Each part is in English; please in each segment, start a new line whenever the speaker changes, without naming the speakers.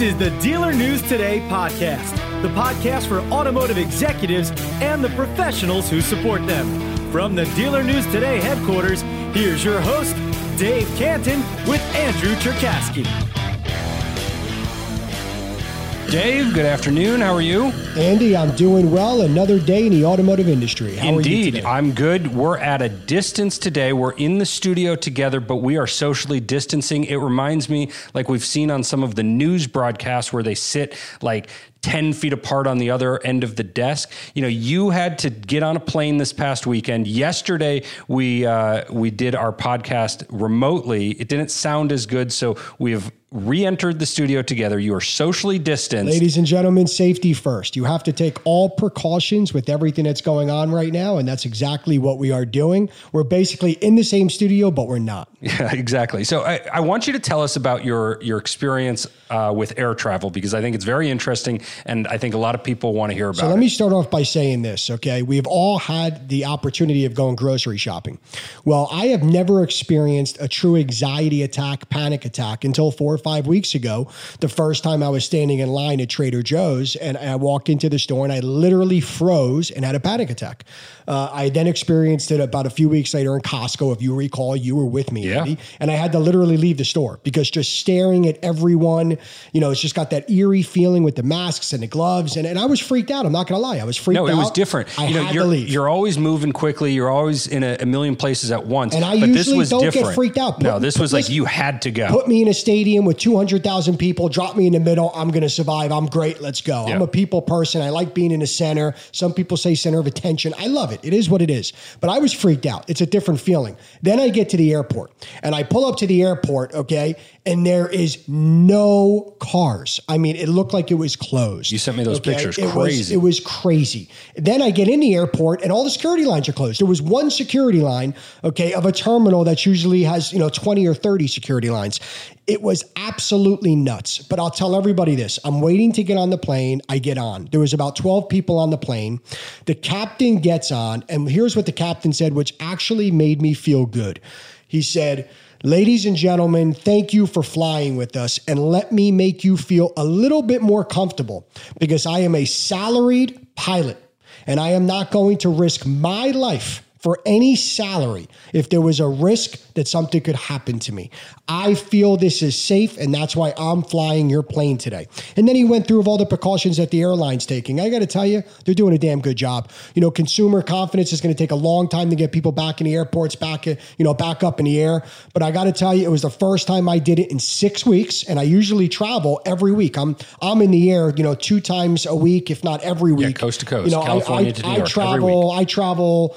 This is the Dealer News Today podcast, the podcast for automotive executives and the professionals who support them. From the Dealer News Today headquarters, here's your host, Dave Cantin, with Andrew Cherkasky.
Dave, good afternoon. How are you?
Andy, I'm doing well. Another day in the automotive industry. How
Indeed, I'm good. We're at a distance today. We're in the studio together, but we are socially distancing. It reminds me, like we've seen on some of the news broadcasts, where they sit like 10 feet apart on the other end of the desk. You know, you had to get on a plane this past weekend. Yesterday, we uh, we did our podcast remotely. It didn't sound as good, so we've re-entered the studio together. You are socially distanced.
Ladies and gentlemen, safety first. You have to take all precautions with everything that's going on right now, and that's exactly what we are doing. We're basically in the same studio, but we're not.
Yeah, exactly. So I, I want you to tell us about your your experience uh, with air travel because I think it's very interesting, and I think a lot of people want to hear about.
So let
it.
me start off by saying this. Okay, we've all had the opportunity of going grocery shopping. Well, I have never experienced a true anxiety attack, panic attack until four or five weeks ago. The first time I was standing in line at Trader Joe's, and I walked into the store, and I literally froze and had a panic attack. Uh, I then experienced it about a few weeks later in Costco. If you recall, you were with me,
Yeah.
Andy, and I had to literally leave the store because just staring at everyone, you know, it's just got that eerie feeling with the masks and the gloves, and, and I was freaked out. I'm not going to lie, I was freaked out.
No, it was different.
I
you know,
had
you're,
to leave.
you're always moving quickly. You're always in a, a million places at once.
And I
but this
usually
was
don't get
different.
freaked out.
no, this
put-
was like
listen,
you had to go.
Put me in a stadium with 200,000 people, drop me in the middle. I'm going to survive. I'm great. Let's go. I'm a people person. I like being in the center. Some people say center of attention. I love it. It is what it is. But I was freaked out. It's a different feeling. Then I get to the airport and I pull up to the airport, okay, and there is no cars. I mean, it looked like it was closed.
You sent me those pictures.
It was,
Crazy.
it was crazy. Then I get in the airport and all the security lines are closed. There was one security line, okay, of a terminal that usually has, you know, 20 or 30 security lines. It was absolutely nuts. But I'll tell everybody this. I'm waiting to get on the plane. I get on. There was about 12 people on the plane. The captain gets on, and here's what the captain said, which actually made me feel good. He said, Ladies and gentlemen, thank you for flying with us. And let me make you feel a little bit more comfortable because I am a salaried pilot and I am not going to risk my life for any salary if there was a risk that something could happen to me. I feel this is safe and that's why I'm flying your plane today. And then he went through of all the precautions that the airline's taking. I got to tell you, they're doing a damn good job. You know, consumer confidence is going to take a long time to get people back in the airports, back, uh, you know, back up in the air. But I got to tell you, it was the first time I did it in six weeks, and I usually travel every week. I'm I'm in the air, you know, two times a week, if not every week,
coast to coast,
You know, I-
California
I,
to New
I
York, every
travel. I travel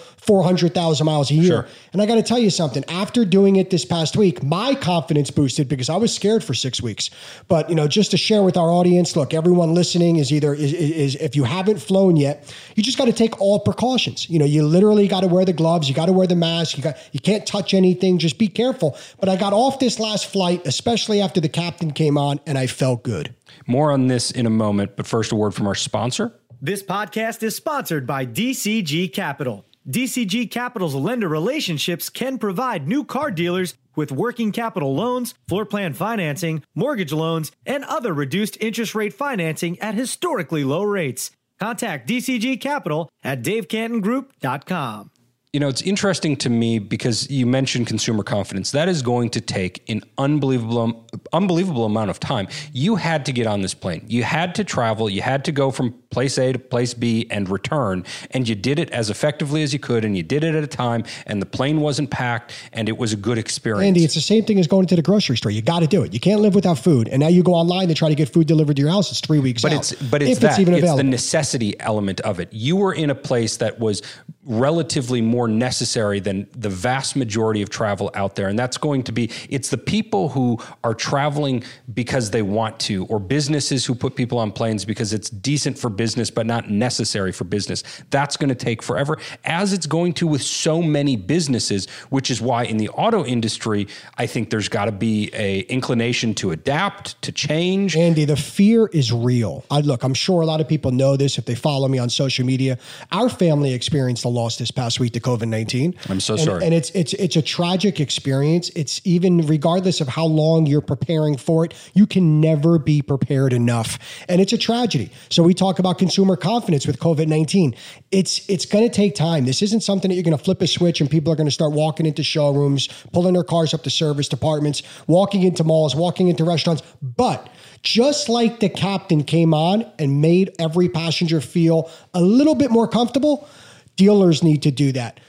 400,000 miles a year.
Sure.
And I got to tell you something. After doing it this past week, my confidence boosted because I was scared for six weeks. But you know, just to share with our audience, look, everyone listening is either is, is, is if you haven't flown yet, you just got to take all precautions. You know, you literally got to wear the gloves, you got to wear the mask, you got you can't touch anything. Just be careful. But I got off this last flight, especially after the captain came on, and I felt good.
More on this in a moment, but first, a word from our sponsor.
This podcast is sponsored by DCG Capital. DCG Capital's lender relationships can provide new car dealers with working capital loans, floor plan financing, mortgage loans, and other reduced interest rate financing at historically low rates. Contact DCG Capital at davecantingroup.com.
You know, it's interesting to me because you mentioned consumer confidence. That is going to take an unbelievable, unbelievable amount of time. You had to get on this plane. You had to travel. You had to go from place A to place B and return. And you did it as effectively as you could. And you did it at a time. And the plane wasn't packed. And it was a good experience.
Andy, it's the same thing as going to the grocery store. You got to do it. You can't live without food. And now you go online to try to get food delivered to your house. It's three weeks
but
out.
it's but it's that
it's even
it's
available.
the necessity element of it. You were in a place that was relatively more necessary than the vast majority of travel out there, and that's going to be it's the people who are traveling because they want to, or businesses who put people on planes because it's decent for business business, but not necessary for business. That's going to take forever, as it's going to with so many businesses, which is why in the auto industry, I think there's got to be a inclination to adapt, to change.
Andy, the fear is real. I look, I'm sure a lot of people know this if they follow me on social media. Our family experienced a loss this past week to COVID nineteen.
I'm so
and,
sorry.
And it's it's it's a tragic experience. It's even regardless of how long you're preparing for it, you can never be prepared enough. And it's a tragedy. So we talk about consumer confidence with COVID nineteen. It's it's going to take time. This isn't something that you're going to flip a switch and people are going to start walking into showrooms, pulling their cars up to service departments, walking into malls, walking into restaurants. But just like the captain came on and made every passenger feel a little bit more comfortable, dealers need to do that.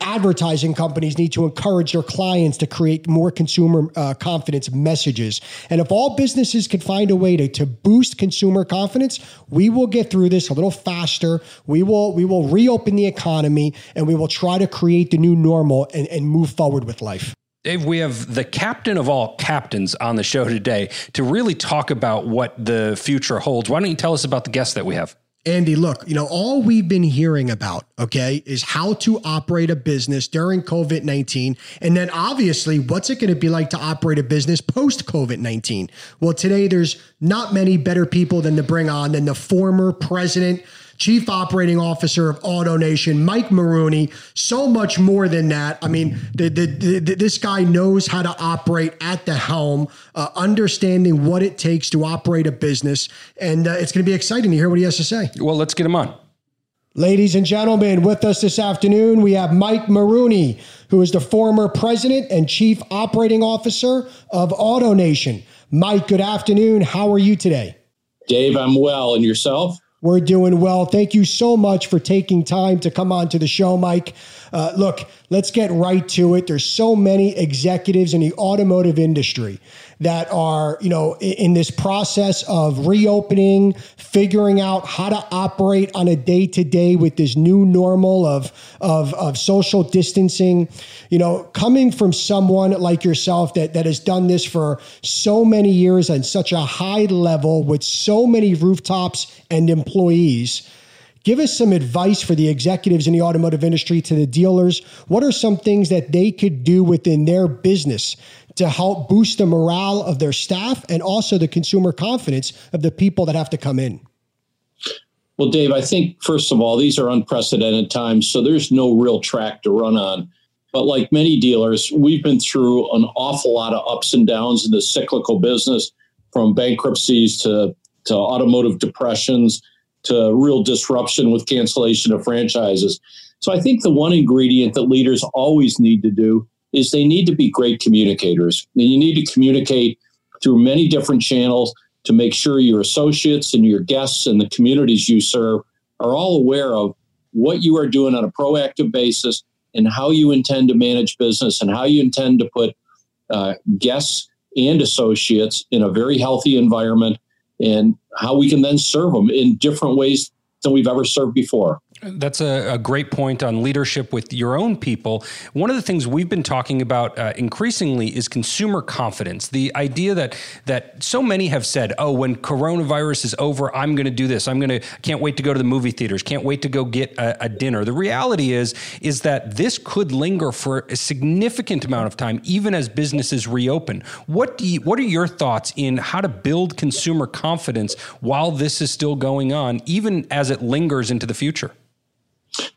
Advertising companies need to encourage their clients to create more consumer uh, confidence messages. And if all businesses can find a way to, to boost consumer confidence, we will get through this a little faster. We will we will reopen the economy and we will try to create the new normal and, and move forward with life.
Dave, we have the captain of all captains on the show today to really talk about what the future holds. Why don't you tell us about the guests that we have?
Andy, look, you know, all we've been hearing about, okay, is how to operate a business during COVID 19. And then obviously, what's it going to be like to operate a business post COVID 19? Well, today there's not many better people than to bring on than the former president Chief Operating Officer of AutoNation, Mike Maroone. So much more than that. I mean, the, the, the, this guy knows how to operate at the helm, uh, understanding what it takes to operate a business. And uh, it's going to be exciting to hear what he has to say.
Well, let's get him on.
Ladies and gentlemen, with us this afternoon, we have Mike Maroone, who is the former president and chief operating officer of AutoNation. Mike, good afternoon. How are you today?
Dave, I'm well. And yourself?
We're doing well. Thank you so much for taking time to come on to the show, Mike. Uh, look, let's get right to it. There's so many executives in the automotive industry that are, you know, in this process of reopening, figuring out how to operate on a day to day with this new normal of, of, of social distancing. You know, coming from someone like yourself that, that has done this for so many years on such a high level with so many rooftops and employees. Give us some advice for the executives in the automotive industry to the dealers. What are some things that they could do within their business to help boost the morale of their staff and also the consumer confidence of the people that have to come in?
Well, Dave, I think, first of all, these are unprecedented times, so there's no real track to run on. But like many dealers, we've been through an awful lot of ups and downs in the cyclical business from bankruptcies to, to automotive depressions to real disruption with cancellation of franchises. So I think the one ingredient that leaders always need to do is they need to be great communicators. And you need to communicate through many different channels to make sure your associates and your guests and the communities you serve are all aware of what you are doing on a proactive basis and how you intend to manage business and how you intend to put uh, guests and associates in a very healthy environment and how we can then serve them in different ways than we've ever served before.
That's a, a, great point on leadership with your own people. One of the things we've been talking about uh, increasingly is consumer confidence. The idea that that so many have said, "Oh, when coronavirus is over, I'm going to do this. I'm going to can't wait to go to the movie theaters. Can't wait to go get a, a dinner." The reality is is that this could linger for a significant amount of time, even as businesses reopen. What do you, what are your thoughts in how to build consumer confidence while this is still going on, even as it lingers into the future?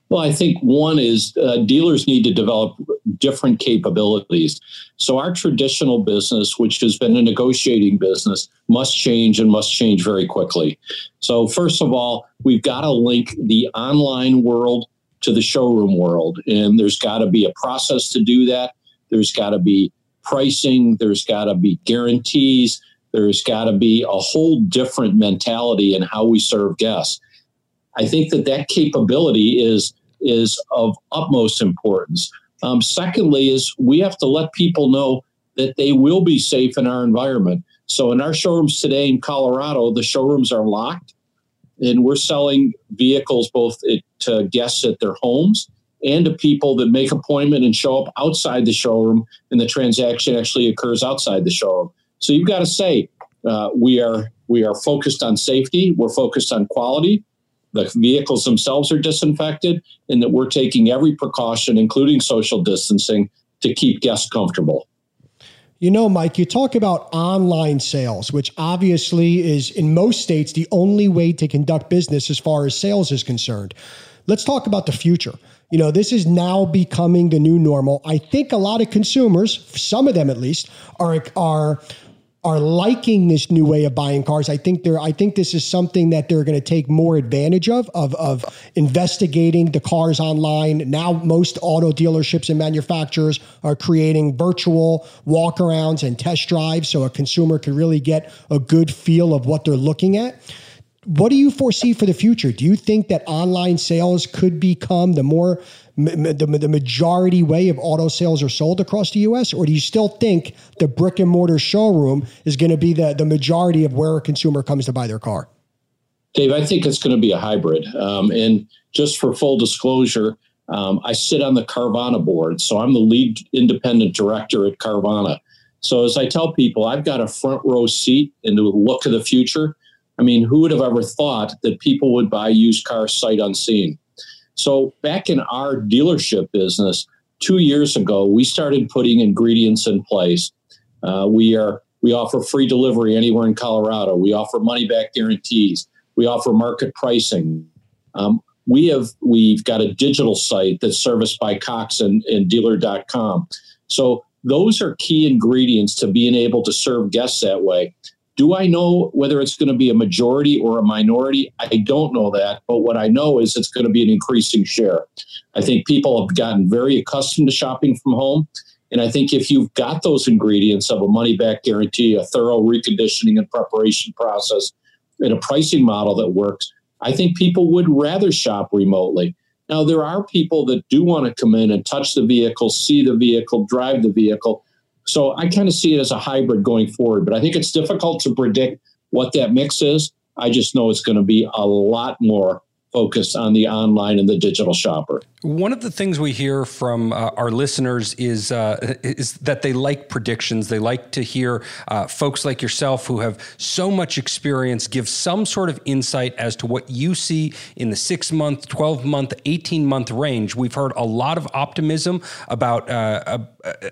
Well, I think one is uh, dealers need to develop different capabilities. So, our traditional business, which has been a negotiating business, must change and must change very quickly. So, first of all, we've got to link the online world to the showroom world. And there's got to be a process to do that. There's got to be pricing, there's got to be guarantees, there's got to be a whole different mentality in how we serve guests. I think that that capability is is of utmost importance. Um, secondly, is we have to let people know that they will be safe in our environment. So in our showrooms today in Colorado, the showrooms are locked, and we're selling vehicles both to guests at their homes and to people that make appointment and show up outside the showroom, and the transaction actually occurs outside the showroom. So you've got to say uh, we are we are focused on safety, we're focused on quality, the vehicles themselves are disinfected and that we're taking every precaution, including social distancing, to keep guests comfortable.
You know, Mike, you talk about online sales, which obviously is in most states the only way to conduct business as far as sales is concerned. Let's talk about the future. You know, this is now becoming the new normal. I think a lot of consumers, some of them at least, are are are liking this new way of buying cars. I think they're I think this is something that they're going to take more advantage of of of investigating the cars online. Now most auto dealerships and manufacturers are creating virtual walkarounds and test drives so a consumer can really get a good feel of what they're looking at. What do you foresee for the future? Do you think that online sales could become the more the, the majority way of auto sales are sold across the U.S., or do you still think the brick and mortar showroom is going to be the, the majority of where a consumer comes to buy their car?
Dave, I think it's going to be a hybrid. Um, and just for full disclosure, um, I sit on the Carvana board, so I'm the lead independent director at Carvana. So as I tell people, I've got a front row seat into the look of the future. I mean, who would have ever thought that people would buy used cars sight unseen? So back in our dealership business, two years ago, we started putting ingredients in place. Uh, we are we offer free delivery anywhere in Colorado. We offer money back guarantees. We offer market pricing. Um, we have we've got a digital site that's serviced by Cox and, and dealer.com. So those are key ingredients to being able to serve guests that way. Do I know whether it's going to be a majority or a minority? I don't know that. But what I know is it's going to be an increasing share. I think people have gotten very accustomed to shopping from home. And I think if you've got those ingredients of a money back guarantee, a thorough reconditioning and preparation process, and a pricing model that works, I think people would rather shop remotely. Now, there are people that do want to come in and touch the vehicle, see the vehicle, drive the vehicle. So I kind of see it as a hybrid going forward, but I think it's difficult to predict what that mix is. I just know it's going to be a lot more focused on the online and the digital shopper.
One of the things we hear from uh, our listeners is uh, is that they like predictions. They like to hear uh, folks like yourself who have so much experience give some sort of insight as to what you see in the six month, twelve month, eighteen month range. We've heard a lot of optimism about uh,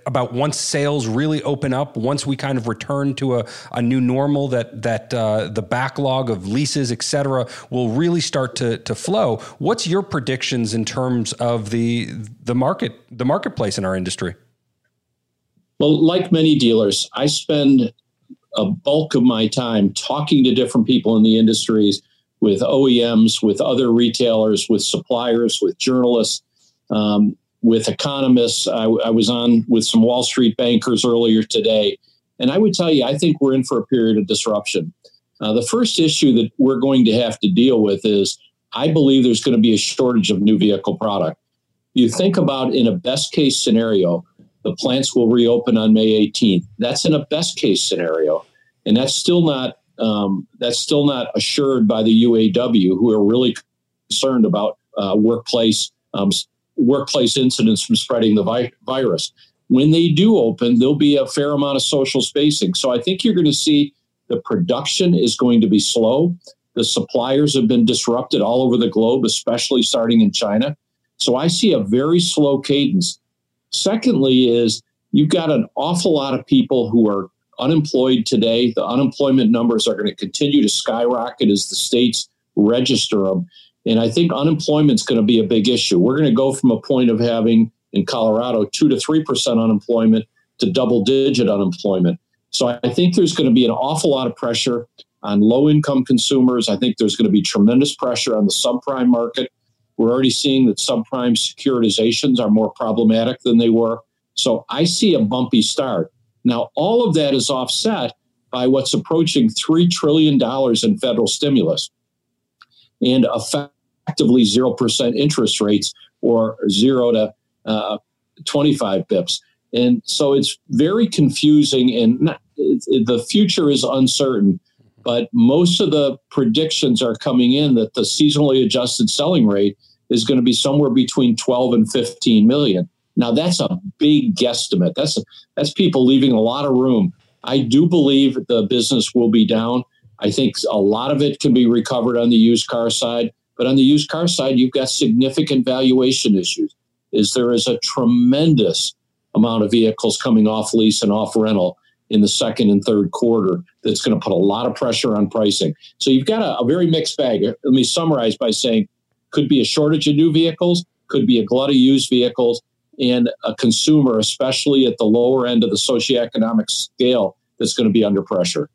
about once sales really open up, once we kind of return to a, a new normal, that that uh, the backlog of leases, et cetera, will really start to to flow. What's your predictions in terms of the the market the marketplace in our industry?
Well, like many dealers, I spend a bulk of my time talking to different people in the industries, with OEMs, with other retailers, with suppliers, with journalists, um, with economists. I, I was on with some Wall Street bankers earlier today, and I would tell you, I think we're in for a period of disruption. Uh, the first issue that we're going to have to deal with is I believe there's going to be a shortage of new vehicle product. You think about in a best case scenario, the plants will reopen on May 18th. That's in a best case scenario, and that's still not um, that's still not assured by the UAW, who are really concerned about uh, workplace um, workplace incidents from spreading the vi- virus. When they do open, there'll be a fair amount of social spacing. So I think you're going to see the production is going to be slow. The suppliers have been disrupted all over the globe, especially starting in China. So I see a very slow cadence. Secondly, is you've got an awful lot of people who are unemployed today. The unemployment numbers are going to continue to skyrocket as the states register them. And I think unemployment is going to be a big issue. We're going to go from a point of having in Colorado two to three percent unemployment to double digit unemployment. So I think there's going to be an awful lot of pressure on low income consumers. I think there's going to be tremendous pressure on the subprime market. We're already seeing that subprime securitizations are more problematic than they were. So I see a bumpy start. Now, all of that is offset by what's approaching $3 trillion in federal stimulus and effectively 0% interest rates or 0 to uh, 25 bips. And so it's very confusing and not, it, it, the future is uncertain but most of the predictions are coming in that the seasonally adjusted selling rate is going to be somewhere between 12 and 15 million. Now that's a big guesstimate. That's that's people leaving a lot of room. I do believe the business will be down. I think a lot of it can be recovered on the used car side, But on the used car side, you've got significant valuation issues. Is there is a tremendous amount of vehicles coming off lease and off rental in the second and third quarter that's going to put a lot of pressure on pricing. So you've got a, a very mixed bag. Uh, let me summarize by saying could be a shortage of new vehicles, could be a glut of used vehicles, and a consumer, especially at the lower end of the socioeconomic scale, that's going to be under pressure.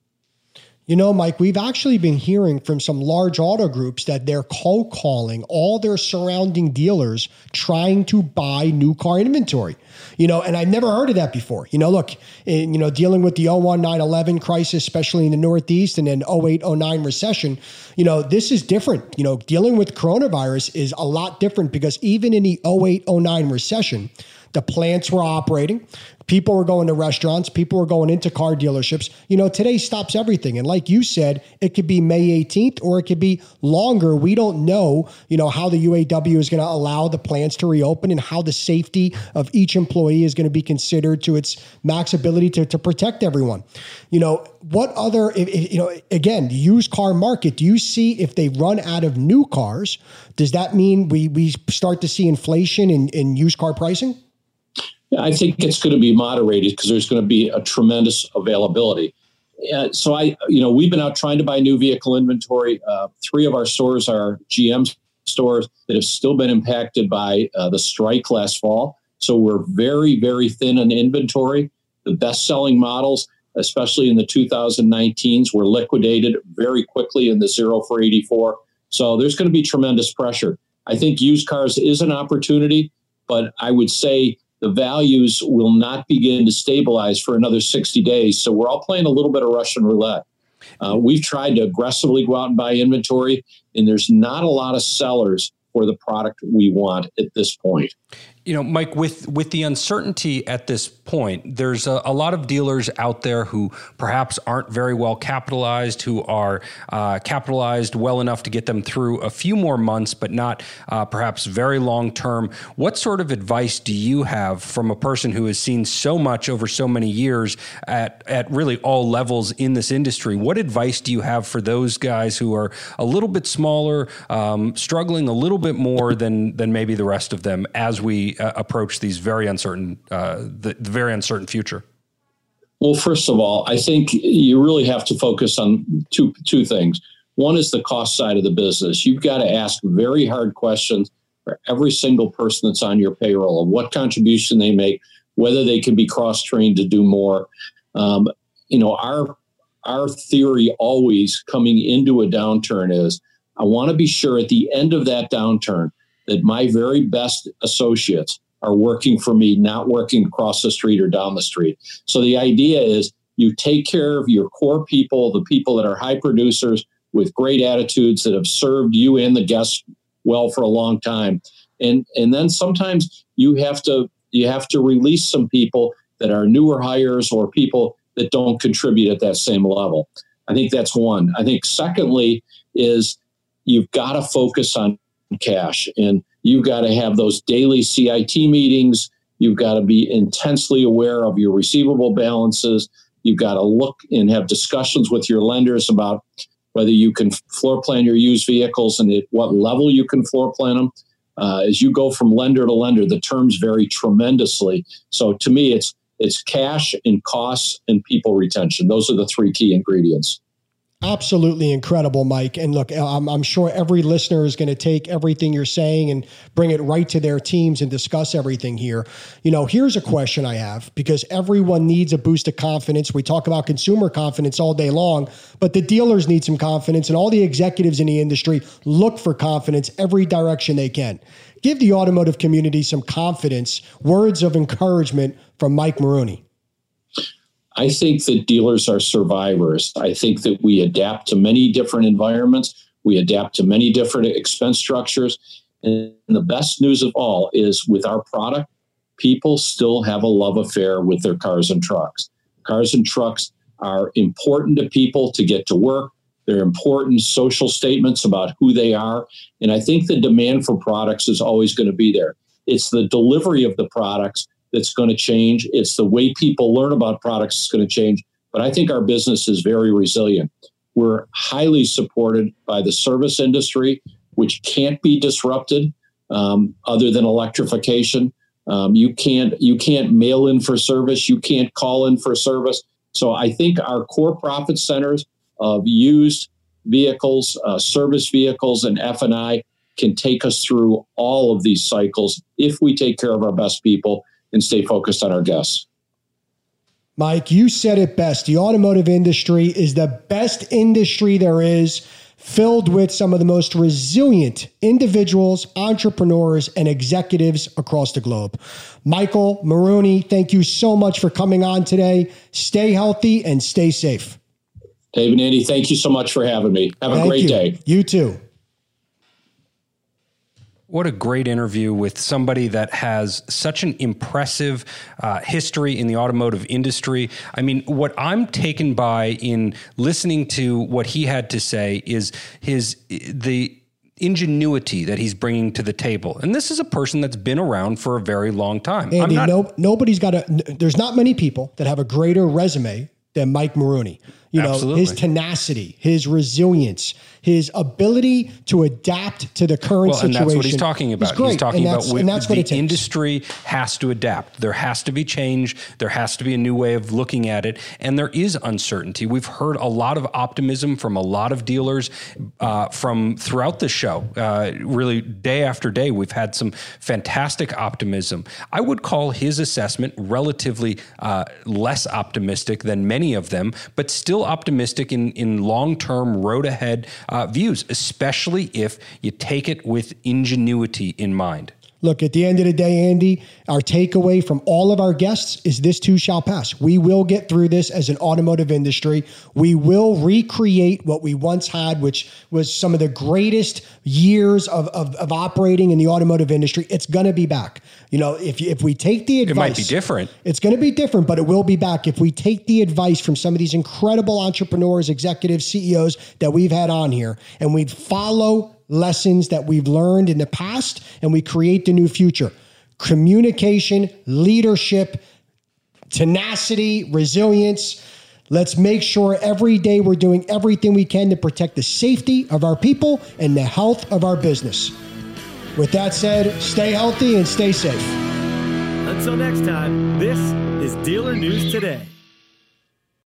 You know, Mike, we've actually been hearing from some large auto groups that they're cold calling all their surrounding dealers trying to buy new car inventory. You know, and I've never heard of that before. You know, look, in, you know, dealing with the 01 911 crisis, especially in the Northeast, and then 08 09 recession, you know, this is different. You know, dealing with coronavirus is a lot different because even in the 08 09 recession, the plants were operating. People were going to restaurants. People were going into car dealerships. You know, today stops everything. And like you said, it could be May 18th or it could be longer. We don't know, you know, how the UAW is going to allow the plants to reopen and how the safety of each employee is going to be considered to its max ability to, to protect everyone. You know, what other, you know, again, the used car market, do you see if they run out of new cars, does that mean we, we start to see inflation in, in used car pricing?
I think it's going to be moderated because there's going to be a tremendous availability. Uh, so I, you know, we've been out trying to buy new vehicle inventory. Uh, three of our stores are GM stores that have still been impacted by uh, the strike last fall. So we're very, very thin on inventory. The best-selling models, especially in the 2019s, were liquidated very quickly in the zero for 84. So there's going to be tremendous pressure. I think used cars is an opportunity, but I would say the values will not begin to stabilize for another 60 days. So we're all playing a little bit of Russian roulette. Uh, we've tried to aggressively go out and buy inventory, and there's not a lot of sellers for the product we want at this point
you know, Mike, with with the uncertainty at this point, there's a, a, lot of dealers out there who perhaps aren't very well capitalized, who are uh, capitalized well enough to get them through a few more months, but not uh, perhaps very long term. What sort of advice do you have from a person who has seen so much over so many years at at really all levels in this industry? What advice do you have for those guys who are a little bit smaller, um, struggling a little bit more than than maybe the rest of them as we uh, approach these very uncertain, uh, the, the very uncertain future?
Well, first of all, I think you really have to focus on two two things. One is the cost side of the business. You've got to ask very hard questions for every single person that's on your payroll of what contribution they make, whether they can be cross trained to do more. Um, you know, our our theory always coming into a downturn is I want to be sure at the end of that downturn that my very best associates are working for me, not working across the street or down the street. So the idea is you take care of your core people, the people that are high producers with great attitudes that have served you and the guests well for a long time. And and then sometimes you have to you have to release some people that are newer hires or people that don't contribute at that same level. I think that's one. I think secondly is you've got to focus on cash. And you've got to have those daily CIT meetings. You've got to be intensely aware of your receivable balances. You've got to look and have discussions with your lenders about whether you can floor plan your used vehicles and at what level you can floor plan them. Uh, as you go from lender to lender, the terms vary tremendously. So to me, it's it's cash and costs and people retention. Those are the three key ingredients.
Absolutely incredible, Mike. And look, I'm, I'm sure every listener is going to take everything you're saying and bring it right to their teams and discuss everything here. You know, here's a question I have because everyone needs a boost of confidence. We talk about consumer confidence all day long, but the dealers need some confidence, and all the executives in the industry look for confidence every direction they can. Give the automotive community some confidence, words of encouragement from Mike Maroney.
I think that dealers are survivors. I think that we adapt to many different environments, we adapt to many different expense structures. And the best news of all is with our product, people still have a love affair with their cars and trucks. Cars and trucks are important to people to get to work. They're important social statements about who they are. And I think the demand for products is always going to be there. It's the delivery of the products that's going to change. It's the way people learn about products that's going to change. But I think our business is very resilient. We're highly supported by the service industry. which can't be disrupted um, other than electrification. Um, you can't you can't mail in for service. You can't call in for service. So I think our core profit centers of used vehicles, uh, service vehicles, and F and I can take us through all of these cycles if we take care of our best people and stay focused on our guests.
Mike, you said it best. The automotive industry is the best industry there is, filled with some of the most resilient individuals, entrepreneurs, and executives across the globe. Michael Maroney, thank you so much for coming on today. Stay healthy and stay safe.
Dave and Andy, thank you so much for having me. Have
thank
a great
you.
day.
You too.
What a great interview with somebody that has such an impressive uh, history in the automotive industry. I mean, what I'm taken by in listening to what he had to say is his the ingenuity that he's bringing to the table. And this is a person that's been around for a very long time.
Andy, not, no, nobody's got a. There's not many people that have a greater resume than Mike Maroney. You know, Absolutely. his tenacity, his resilience, his ability to adapt to the current
well,
situation.
And that's what he's talking about.
He's
talking
about
we,
and that's the
industry has to adapt. There has to be change. There has to be a new way of looking at it. And there is uncertainty. We've heard a lot of optimism from a lot of dealers uh, from throughout the show. Uh, really, day after day, we've had some fantastic optimism. I would call his assessment relatively uh, less optimistic than many of them, but still optimistic in, in long term road ahead uh, views, especially if you take it with ingenuity in mind.
Look, at the end of the day, Andy, our takeaway from all of our guests is this too shall pass. We will get through this as an automotive industry. We will recreate what we once had, which was some of the greatest years of, of, of operating in the automotive industry. It's going to be back. You know, if, if we take the advice,
it might be different.
It's going to be different, but it will be back. If we take the advice from some of these incredible entrepreneurs, executives, CEOs that we've had on here, and we follow lessons that we've learned in the past and we create the new future. Communication, leadership, tenacity, resilience. Let's make sure every day we're doing everything we can to protect the safety of our people and the health of our business. With that said, stay healthy and stay safe.
Until next time, this is Dealer News Today.